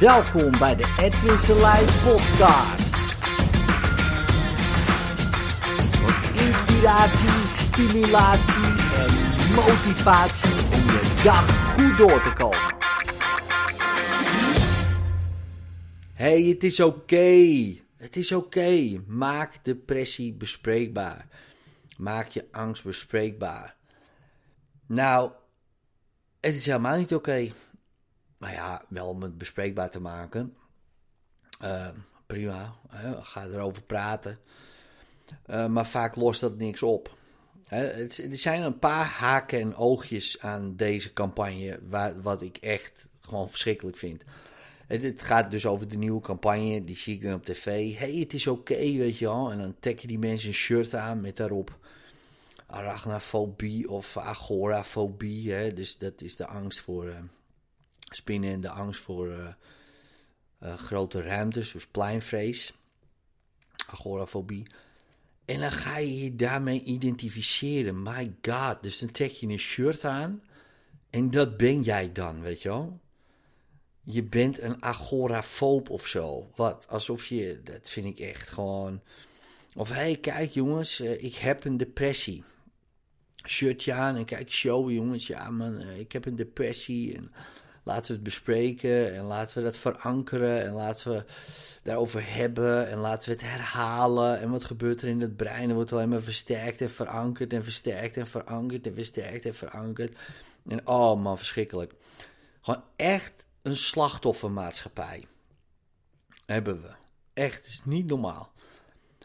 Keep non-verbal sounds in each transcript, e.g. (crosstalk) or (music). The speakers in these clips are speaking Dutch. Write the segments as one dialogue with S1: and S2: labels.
S1: Welkom bij de Edwin Selijn podcast. Voor inspiratie, stimulatie en motivatie om je dag goed door te komen. Hey, het is oké. Het is oké. Maak depressie bespreekbaar. Maak je angst bespreekbaar. Nou, het is helemaal niet oké. Maar ja, wel om het bespreekbaar te maken. Uh, prima, hè, ga erover praten. Uh, maar vaak lost dat niks op. Hè, er zijn een paar haken en oogjes aan deze campagne, waar, wat ik echt gewoon verschrikkelijk vind. Het, gaat dus over de nieuwe campagne, die zie ik dan op tv. hey, het is oké, weet je wel. En dan trekken die mensen een shirt aan met daarop arachnofobie of agorafobie. Hè? Dus dat is de angst voor... Uh, spinnen en de angst voor uh, uh, grote ruimtes, dus pleinvrees, agorafobie. En dan ga je je daarmee identificeren. My god, dus dan trek je een shirt aan en dat ben jij dan, weet je wel. Je bent een agorafoob of zo. Wat, alsof je, dat vind ik echt gewoon... Of hé, hey, kijk jongens, uh, ik heb een depressie. Shirtje aan en kijk, show jongens, ja man, ik heb een depressie en laten we het bespreken en laten we dat verankeren en laten we daarover hebben en laten we het herhalen. En wat gebeurt er in het brein? Er wordt alleen maar versterkt en verankerd en versterkt en verankerd en versterkt en verankerd. En oh man, verschrikkelijk. Gewoon echt een slachtoffermaatschappij hebben we. Echt, het is niet normaal.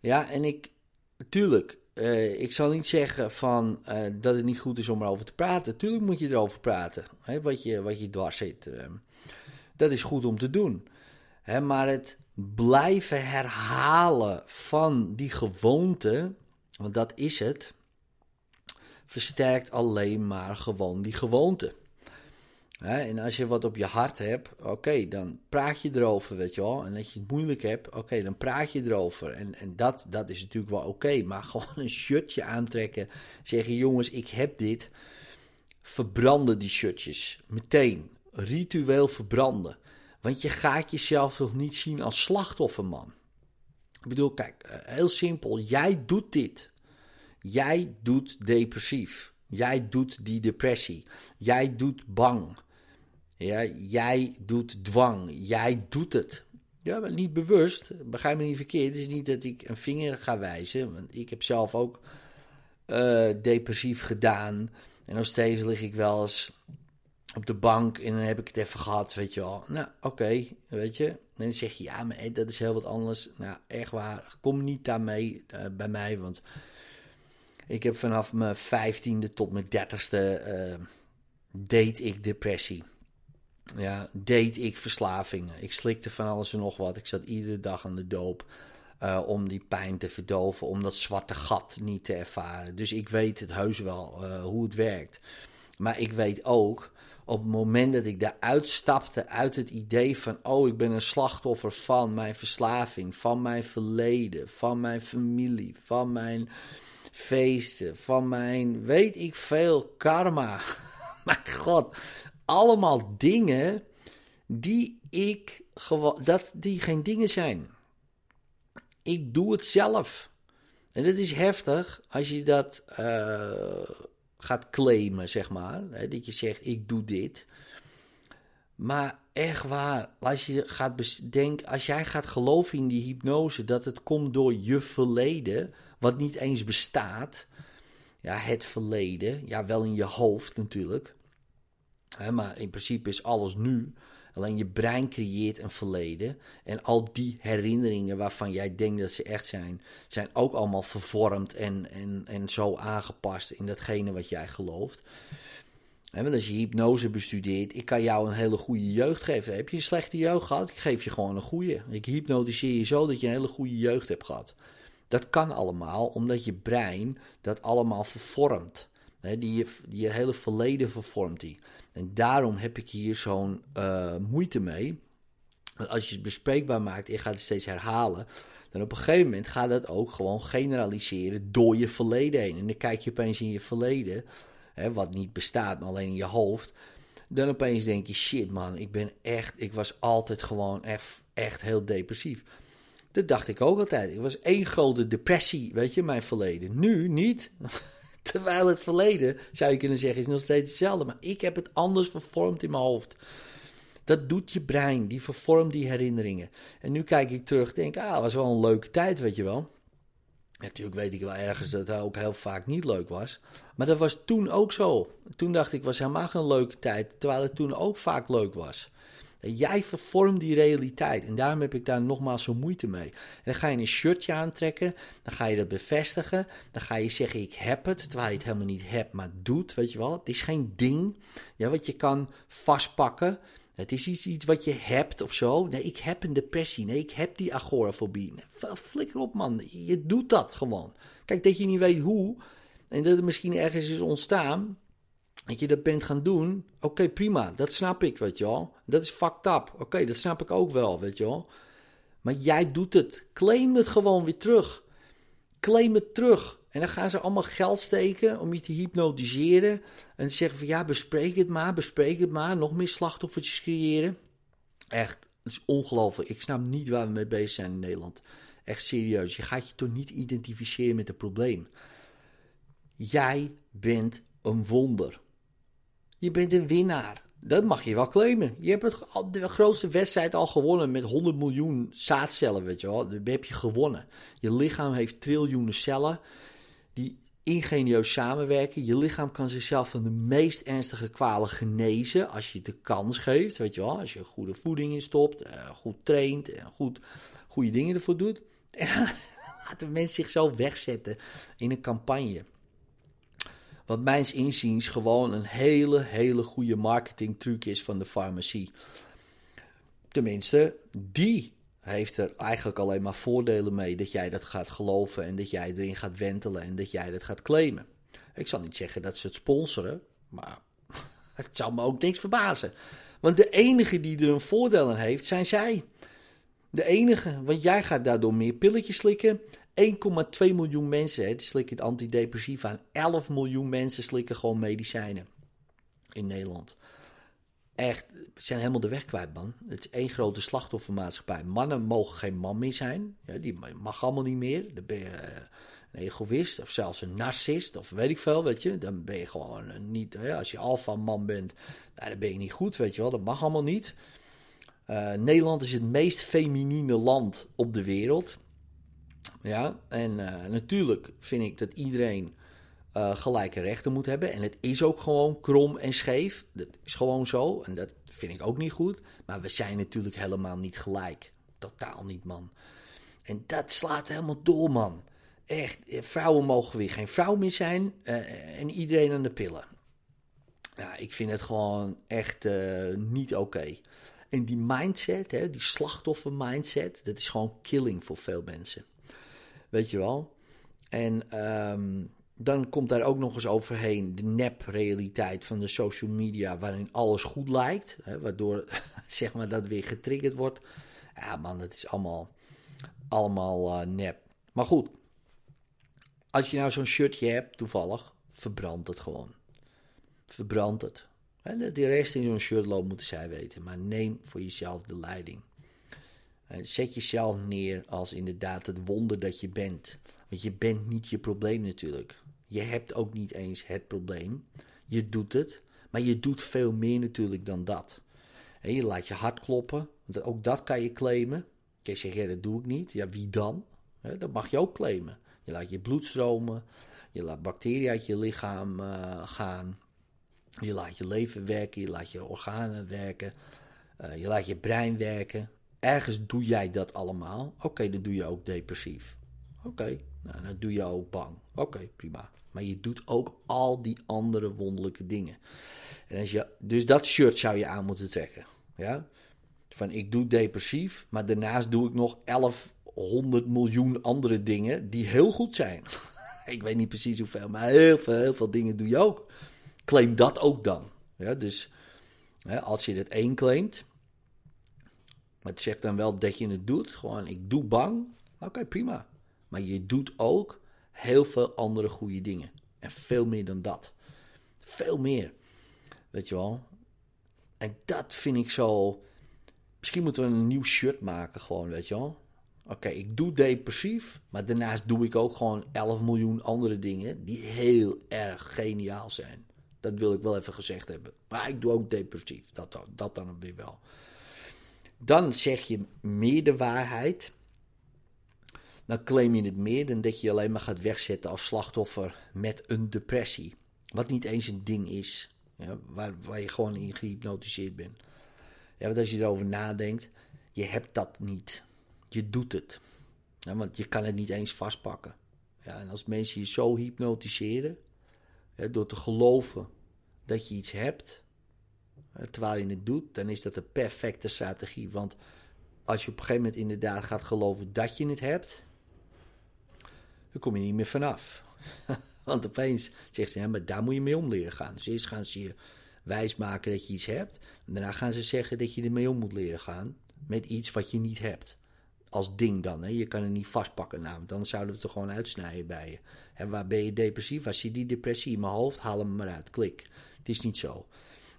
S1: Ja, en ik, natuurlijk, uh, ik zal niet zeggen van, uh, dat het niet goed is om erover te praten. Tuurlijk moet je erover praten, hè, wat, je, wat je dwars zit. Uh, dat is goed om te doen. Hè, maar het blijven herhalen van die gewoonte, want dat is het, versterkt alleen maar gewoon die gewoonte. En als je wat op je hart hebt, oké, dan praat je erover, weet je wel. En als je het moeilijk hebt, oké, dan praat je erover. En, en dat, dat is natuurlijk wel oké. maar (laughs) gewoon een shirtje aantrekken, zeggen: jongens, ik heb dit. Verbranden die shirtjes. Meteen. Ritueel verbranden. Want je gaat jezelf toch niet zien als slachtoffer, man. Ik bedoel, kijk, eh, heel simpel. Jij doet dit. Jij doet depressief. Jij doet die depressie. Jij doet bang. Ja, jij doet dwang. Jij doet het. Ja, maar niet bewust. Begrijp me niet verkeerd. Het is niet dat ik een vinger ga wijzen. Want ik heb zelf ook uh, depressief gedaan. En nog steeds lig ik wel eens op de bank en dan heb ik het even gehad, weet je wel. Nou, oké, weet je. En dan zeg je, ja, maar dat is heel wat anders. Nou, echt waar, kom niet daarmee uh, bij mij, want ik heb vanaf mijn vijftiende tot mijn dertigste uh, deed ik depressie. Ja, deed ik verslavingen. Ik slikte van alles en nog wat. Ik zat iedere dag aan de doop. Uh, om die pijn te verdoven, om dat zwarte gat niet te ervaren. Dus ik weet het heus wel uh, hoe het werkt. Maar ik weet ook, op het moment dat ik daaruit stapte, uit het idee van: oh, ik ben een slachtoffer van mijn verslaving, van mijn verleden, van mijn familie, van mijn feesten, van mijn weet ik veel karma. (laughs) mijn god, allemaal dingen die ik dat die geen dingen zijn. Ik doe het zelf. En dat is heftig als je dat uh, gaat claimen, zeg maar. Hè, dat je zegt, ik doe dit. Maar echt waar, als je gaat als jij gaat geloven in die hypnose, dat het komt door je verleden, wat niet eens bestaat. Ja, het verleden, ja, wel in je hoofd natuurlijk. Maar in principe is alles nu. Alleen je brein creëert een verleden. En al die herinneringen waarvan jij denkt dat ze echt zijn, zijn ook allemaal vervormd en, en, en zo aangepast in datgene wat jij gelooft. Want als je hypnose bestudeert, ik kan jou een hele goede jeugd geven. Heb je een slechte jeugd gehad? Ik geef je gewoon een goede. Ik hypnotiseer je zo dat je een hele goede jeugd hebt gehad. Dat kan allemaal omdat je brein dat allemaal vervormt. Die, je, hele verleden vervormt die. En daarom heb ik hier zo'n uh, moeite mee. Want als je het bespreekbaar maakt en je gaat het steeds herhalen, dan op een gegeven moment gaat dat ook gewoon generaliseren door je verleden heen. En dan kijk je opeens in je verleden, hè, wat niet bestaat, maar alleen in je hoofd. Dan opeens denk je, shit man, ik ben echt, ik was altijd gewoon echt, echt heel depressief. Dat dacht ik ook altijd. Ik was één grote depressie, weet je, mijn verleden. Nu niet. (laughs) Terwijl het verleden, zou je kunnen zeggen, is nog steeds hetzelfde. Maar ik heb het anders vervormd in mijn hoofd. Dat doet je brein, die vervormt die herinneringen. En nu kijk ik terug, denk ah, was wel een leuke tijd, weet je wel. Natuurlijk weet ik wel ergens dat het ook heel vaak niet leuk was. Maar dat was toen ook zo. Toen dacht ik, was helemaal geen leuke tijd. Terwijl het toen ook vaak leuk was. Jij vervormt die realiteit. En daarom heb ik daar nogmaals zo moeite mee. En dan ga je een shirtje aantrekken. Dan ga je dat bevestigen. Dan ga je zeggen: Ik heb het. Terwijl je het helemaal niet hebt, maar doet. Weet je wel? Het is geen ding ja, wat je kan vastpakken. Het is iets, iets wat je hebt of zo. Nee, ik heb een depressie. Nee, ik heb die agorafobie. Flikker op, man. Je doet dat gewoon. Kijk, dat je niet weet hoe. En dat het misschien ergens is ontstaan. Dat je dat bent gaan doen. Oké, prima. Dat snap ik, weet je wel. Dat is fucked up. Oké, dat snap ik ook wel, weet je wel. Maar jij doet het. Claim het gewoon weer terug. Claim het terug. En dan gaan ze allemaal geld steken om je te hypnotiseren. En zeggen van ja, bespreek het maar, bespreek het maar. Nog meer slachtoffertjes creëren. Echt, het is ongelooflijk. Ik snap niet waar we mee bezig zijn in Nederland. Echt serieus. Je gaat je toch niet identificeren met het probleem. Jij bent een wonder. Je bent een winnaar. Dat mag je wel claimen. Je hebt het, de grootste wedstrijd al gewonnen met 100 miljoen zaadcellen, weet je wel. Dat heb je gewonnen. Je lichaam heeft triljoenen cellen die ingenieus samenwerken. Je lichaam kan zichzelf van de meest ernstige kwalen genezen als je de kans geeft, weet je wel. Als je goede voeding in stopt, eh, goed traint en goed, goede dingen ervoor doet. (laughs) En laten mensen zich zo wegzetten in een campagne. Wat mijns inziens gewoon een hele, hele goede marketingtruc is van de farmacie. Tenminste, die heeft er eigenlijk alleen maar voordelen mee dat jij dat gaat geloven en dat jij erin gaat wentelen en dat jij dat gaat claimen. Ik zal niet zeggen dat ze het sponsoren, maar (laughs) het zal me ook niks verbazen. Want de enige die er een voordeel aan heeft, zijn zij. De enige, want jij gaat daardoor meer pilletjes slikken. 1,2 miljoen mensen hè, slikken het antidepressiva. 11 miljoen mensen slikken gewoon medicijnen in Nederland. Echt, zijn helemaal de weg kwijt, man. Het is één grote slachtoffermaatschappij. Mannen mogen geen man meer zijn. Ja, die mag allemaal niet meer. Dan ben je eh, een egoïst of zelfs een narcist of weet ik veel, weet je. Dan ben je gewoon niet... als je alfa man bent, dan ben je niet goed, weet je wel. Dat mag allemaal niet. Uh, Nederland is het meest feminine land op de wereld. Ja, en uh, natuurlijk vind ik dat iedereen uh, gelijke rechten moet hebben. En het is ook gewoon krom en scheef. Dat is gewoon zo. En dat vind ik ook niet goed. Maar we zijn natuurlijk helemaal niet gelijk. Totaal niet, man. En dat slaat helemaal door, man. Echt, vrouwen mogen weer geen vrouw meer zijn. En iedereen aan de pillen. Ja, ik vind het gewoon echt niet oké. En die mindset, hè, die slachtoffer mindset, dat is gewoon killing voor veel mensen. Weet je wel? En um, dan komt daar ook nog eens overheen de nep-realiteit van de social media, waarin alles goed lijkt, hè, waardoor (laughs) zeg maar dat weer getriggerd wordt. Ja, man, dat is allemaal, allemaal uh, nep. Maar goed, als je nou zo'n shirtje hebt, toevallig, verbrand het gewoon. Verbrand het. De rest in zo'n shirt loopt moeten zij weten, maar neem voor jezelf de leiding. Zet jezelf neer als inderdaad het wonder dat je bent. Want je bent niet je probleem natuurlijk. Je hebt ook niet eens het probleem. Je doet het, maar je doet veel meer natuurlijk dan dat. Je laat je hart kloppen, want ook dat kan je claimen. Je zegt, dat doe ik niet. Ja, wie dan? Dat mag je ook claimen. Je laat je bloed stromen, je laat bacteriën uit je lichaam uh, gaan. Je laat je leven werken, je laat je organen werken, uh, je laat je brein werken. Ergens doe jij dat allemaal. Oké, okay, dan doe je ook depressief. Oké, nou, dan doe je ook bang. Oké, prima. Maar je doet ook al die andere wonderlijke dingen. En als je, dus dat shirt zou je aan moeten trekken. Ja? Van ik doe depressief, maar daarnaast doe ik nog 1100 miljoen andere dingen die heel goed zijn. (laughs) ik weet niet precies hoeveel, maar heel veel, heel veel dingen doe je ook. Claim dat ook dan. Ja, dus hè, als je dat één claimt, maar het zegt dan wel dat je het doet. Gewoon, ik doe bang. Oké, prima. Maar je doet ook heel veel andere goede dingen. En veel meer dan dat. Veel meer. Weet je wel? En dat vind ik zo. Misschien moeten we een nieuw shirt maken, gewoon, weet je wel. Oké, ik doe depressief, maar daarnaast doe ik ook gewoon 11 miljoen andere dingen die heel erg geniaal zijn. Dat wil ik wel even gezegd hebben. Maar ik doe ook depressief, dat, dat dan weer wel. Dan zeg je meer de waarheid. Dan claim je het meer dan dat je je alleen maar gaat wegzetten als slachtoffer met een depressie. Wat niet eens een ding is, ja, waar, waar je gewoon in gehypnotiseerd bent. Ja, want als je erover nadenkt, je hebt dat niet. Je doet het. Ja, want je kan het niet eens vastpakken. Ja, en als mensen je zo hypnotiseren, door te geloven dat je iets hebt, terwijl je het doet, dan is dat de perfecte strategie. Want als je op een gegeven moment inderdaad gaat geloven dat je het hebt, dan kom je niet meer vanaf. (laughs) Want opeens zegt ze, ja, maar daar moet je mee om leren gaan. Dus eerst gaan ze je wijsmaken dat je iets hebt. En daarna gaan ze zeggen dat je ermee om moet leren gaan met iets wat je niet hebt. Als ding dan. Hè? Je kan het niet vastpakken. Nou, dan zouden we het er gewoon uitsnijden bij je. En waar ben je depressief? Als je die depressie in mijn hoofd, haal hem maar uit. Klik. Het is niet zo.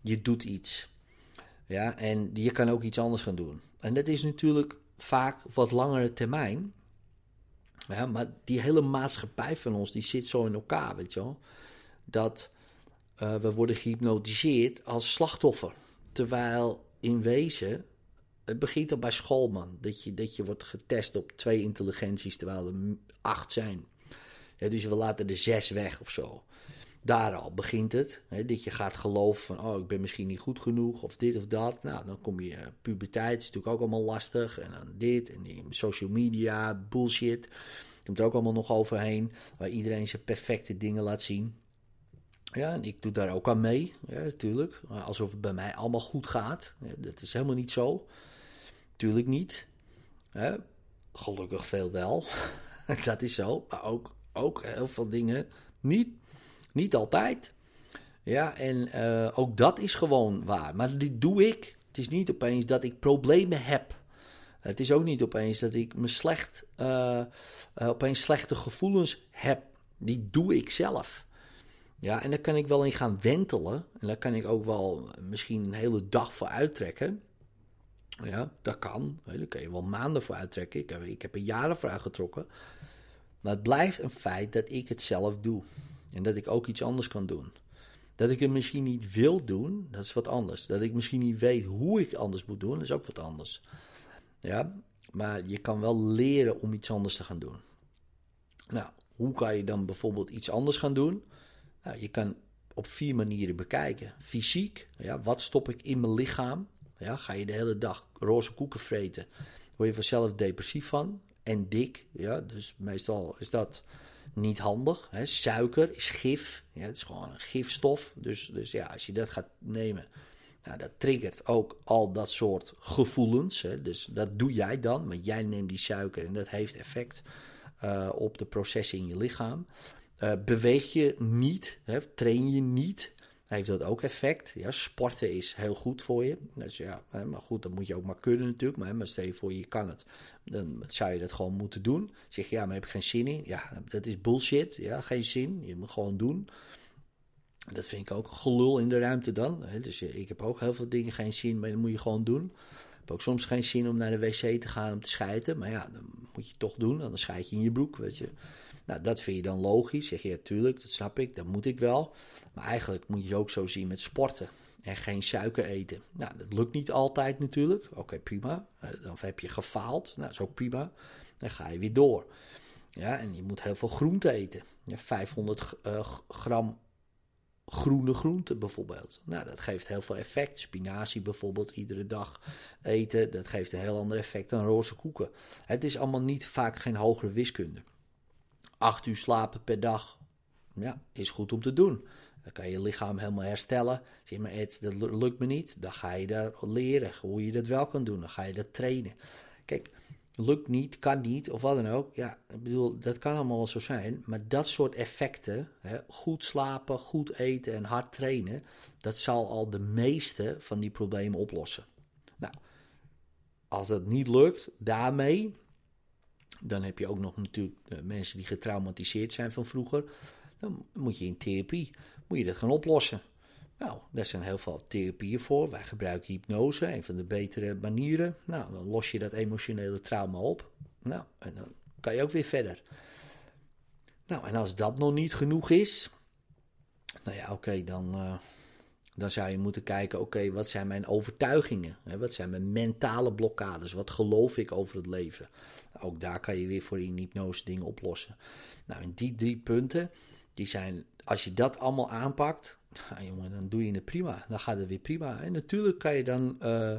S1: Je doet iets. Ja, en je kan ook iets anders gaan doen. En dat is natuurlijk vaak wat langere termijn. Maar die hele maatschappij van ons, die zit zo in elkaar, weet je wel. Dat uh, we worden gehypnotiseerd als slachtoffer. Terwijl in wezen, het begint al bij schoolman. Dat je, dat je wordt getest op twee intelligenties, terwijl er acht zijn. Ja, dus we laten er zes weg of zo. Daar al begint het. Hè, dat je gaat geloven van, oh, ik ben misschien niet goed genoeg, of dit of dat. Nou, dan kom je, uh, puberteit is natuurlijk ook allemaal lastig. En dan dit, en die social media, bullshit. Komt er ook allemaal nog overheen, waar iedereen zijn perfecte dingen laat zien. Ja, en ik doe daar ook aan mee, natuurlijk. Alsof het bij mij allemaal goed gaat. Dat is helemaal niet zo. Tuurlijk niet. Gelukkig veel wel. (laughs) dat is zo. Maar ook, ook heel veel dingen niet. Niet altijd. Ja, en uh, ook dat is gewoon waar. Maar dit doe ik. Het is niet opeens dat ik problemen heb. Het is ook niet opeens dat ik me slecht, uh, uh, opeens slechte gevoelens heb. Die doe ik zelf. Ja, en daar kan ik wel in gaan wentelen. En daar kan ik ook wel misschien een hele dag voor uittrekken. Ja, dat kan. Daar kan je wel maanden voor uittrekken. Ik heb, ik heb er jaren voor uitgetrokken. Maar het blijft een feit dat ik het zelf doe. En dat ik ook iets anders kan doen. Dat ik het misschien niet wil doen, dat is wat anders. Dat ik misschien niet weet hoe ik anders moet doen, is ook wat anders. Ja, maar je kan wel leren om iets anders te gaan doen. Nou, hoe kan je dan bijvoorbeeld iets anders gaan doen? Nou, je kan op vier manieren bekijken. Fysiek, ja, wat stop ik in mijn lichaam? Ja, ga je de hele dag roze koeken vreten, word je vanzelf depressief van en dik. Ja, dus meestal is dat niet handig. Hè. Suiker is gif. Ja, het is gewoon een gifstof. Dus, dus ja, als je dat gaat nemen, nou, dat triggert ook al dat soort gevoelens. Hè. Dus dat doe jij dan, maar jij neemt die suiker en dat heeft effect uh, op de processen in je lichaam. Uh, beweeg je niet, hè, train je niet, heeft dat ook effect. Ja, sporten is heel goed voor je. Dus ja, maar goed, dat moet je ook maar kunnen natuurlijk. Maar, maar stel je voor, je kan het. Dan zou je dat gewoon moeten doen. Zeg je, ja, maar heb ik geen zin in? Ja, dat is bullshit. Ja, geen zin. Je moet gewoon doen. Dat vind ik ook gelul in de ruimte dan. Dus eh, ik heb ook heel veel dingen geen zin, maar dat moet je gewoon doen. Ik heb ook soms geen zin om naar de wc te gaan om te schijten. Maar ja, dan moet je toch doen. Dan schijt je in je broek, weet je. Nou, dat vind je dan logisch. Zeg je, ja, tuurlijk, dat snap ik, dat moet ik wel. Maar eigenlijk moet je ook zo zien met sporten. En geen suiker eten. Nou, dat lukt niet altijd natuurlijk. Oké, prima. Eh, dan heb je gefaald. Nou, ook prima. Dan ga je weer door. Ja, en je moet heel veel groente eten. Ja, 500 uh, gram groene groenten bijvoorbeeld. Nou, dat geeft heel veel effect. Spinazie bijvoorbeeld iedere dag eten. Dat geeft een heel ander effect dan roze koeken. Het is allemaal niet vaak geen hogere wiskunde. Acht uur slapen per dag. Ja, is goed om te doen. Dan kan je lichaam helemaal herstellen. Zeg maar, Ed, dat lukt me niet. Dan ga je daar leren hoe je dat wel kan doen. Dan ga je dat trainen. Kijk, lukt niet, kan niet, of wat dan ook. Ja, ik bedoel, dat kan allemaal wel zo zijn. Maar dat soort effecten, hè, goed slapen, goed eten en hard trainen, dat zal al de meeste van die problemen oplossen. Nou, als dat niet lukt, daarmee, dan heb je ook nog natuurlijk mensen die getraumatiseerd zijn van vroeger. Dan moet je in therapie, moet je dat gaan oplossen. Nou, daar zijn heel veel therapieën voor. Wij gebruiken hypnose, een van de betere manieren. Nou, dan los je dat emotionele trauma op. Nou, en dan kan je ook weer verder. Nou, en als dat nog niet genoeg is, nou ja, oké, dan, uh, dan zou je moeten kijken, oké, wat zijn mijn overtuigingen? Wat zijn mijn mentale blokkades? Wat geloof ik over het leven? Ook daar kan je weer voor in hypnose dingen oplossen. Nou, en die drie punten, die zijn, als je dat allemaal aanpakt, nou, (laughs) jongen, dan doe je het prima. Dan gaat het weer prima. En natuurlijk kan je dan uh,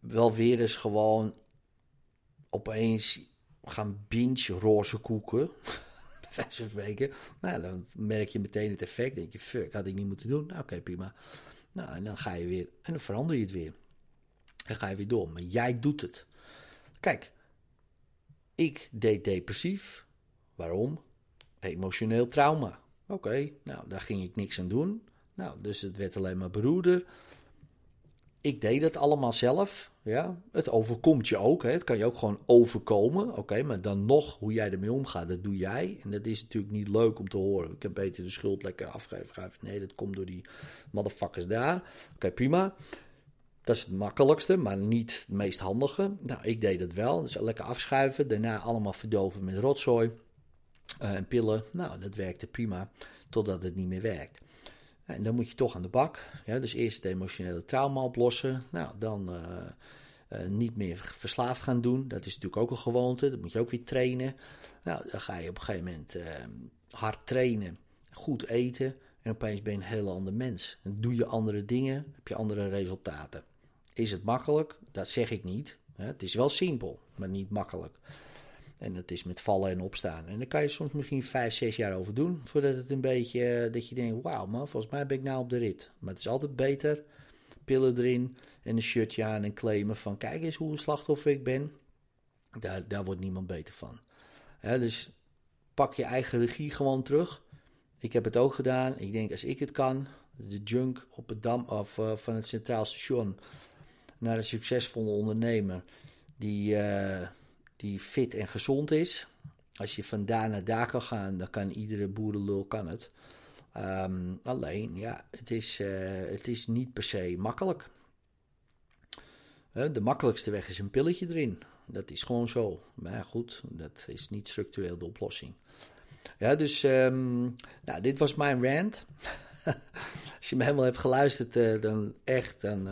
S1: wel weer eens gewoon opeens gaan binge roze koeken. (laughs) Wijze van spreken. Nou, dan merk je meteen het effect. denk je, fuck, had ik niet moeten doen. Nou, oké, prima. Nou, en dan ga je weer, en dan verander je het weer. En ga je weer door. Maar jij doet het. Kijk, ik deed depressief. Waarom? Emotioneel trauma. Oké, nou, daar ging ik niks aan doen. Nou, dus het werd alleen maar beroerder. Ik deed het allemaal zelf. Ja, het overkomt je ook. Hè. Het kan je ook gewoon overkomen. Oké, maar dan nog hoe jij ermee omgaat, dat doe jij. En dat is natuurlijk niet leuk om te horen. Ik heb beter de schuld lekker afgegeven. Nee, dat komt door die motherfuckers daar. Oké, prima. Dat is het makkelijkste, maar niet het meest handige. Nou, ik deed het wel. Dus lekker afschuiven. Daarna allemaal verdoven met rotzooi uh, en pillen. Nou, dat werkte prima. Totdat het niet meer werkt. En dan moet je toch aan de bak. Ja, dus eerst het emotionele trauma oplossen. Nou, dan uh, uh, niet meer verslaafd gaan doen. Dat is natuurlijk ook een gewoonte. Dat moet je ook weer trainen. Nou, dan ga je op een gegeven moment uh, hard trainen. Goed eten. En opeens ben je een heel ander mens. Dan doe je andere dingen. Heb je andere resultaten. Is het makkelijk? Dat zeg ik niet. Het is wel simpel, maar niet makkelijk. En dat is met vallen en opstaan. En daar kan je soms misschien vijf, zes jaar over doen. Voordat het een beetje, dat je denkt, wauw man, volgens mij ben ik nou op de rit. Maar het is altijd beter, pillen erin en een shirtje aan en claimen van, kijk eens hoe een slachtoffer ik ben. Daar, daar wordt niemand beter van. dus pak je eigen regie gewoon terug. Ik heb het ook gedaan. Ik denk, als ik het kan, de junk op het dam of, uh, van het Centraal Station naar een succesvolle ondernemer die... Uh, die fit en gezond is. Als je van daar naar daar kan gaan, dan kan iedere boerenlul kan het. Um, alleen, ja, het is, uh, het is niet per se makkelijk. De makkelijkste weg is een pilletje erin. Dat is gewoon zo. Maar goed, dat is niet structureel de oplossing. Ja, dus um, nou, dit was mijn rant. (laughs) Als je me helemaal hebt geluisterd, uh, dan echt, dan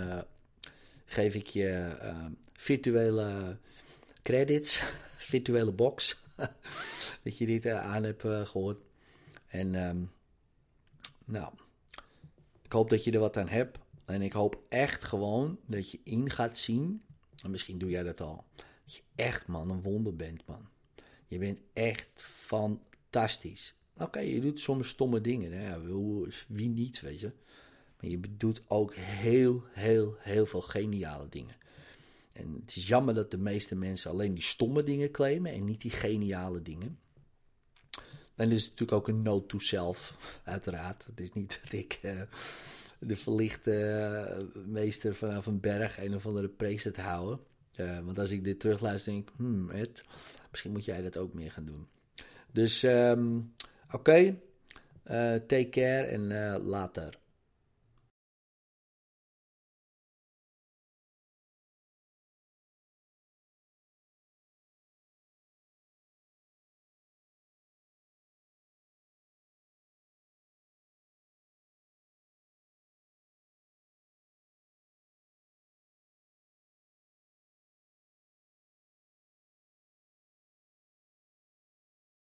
S1: geef ik je virtuele credits, (laughs) virtuele box. (laughs) dat je dit aan hebt uh, gehoord. En um, nou, ik hoop dat je er wat aan hebt. En ik hoop echt gewoon dat je in gaat zien. En misschien doe jij dat al. Dat je echt, man, een wonder bent, man. Je bent echt fantastisch. Oké, je doet soms stomme dingen. Hè? Wie niet, weet je. Maar je doet ook heel, heel, heel veel geniale dingen. En het is jammer dat de meeste mensen alleen die stomme dingen claimen en niet die geniale dingen. En er is natuurlijk ook een note to self, uiteraard. Het is niet dat ik uh, de verlichte uh, meester vanaf een berg een of andere preek zit houden. Uh, want als ik dit terugluister, denk ik, hmm, Ed, misschien moet jij dat ook meer gaan doen. Dus um, oké, take care en later.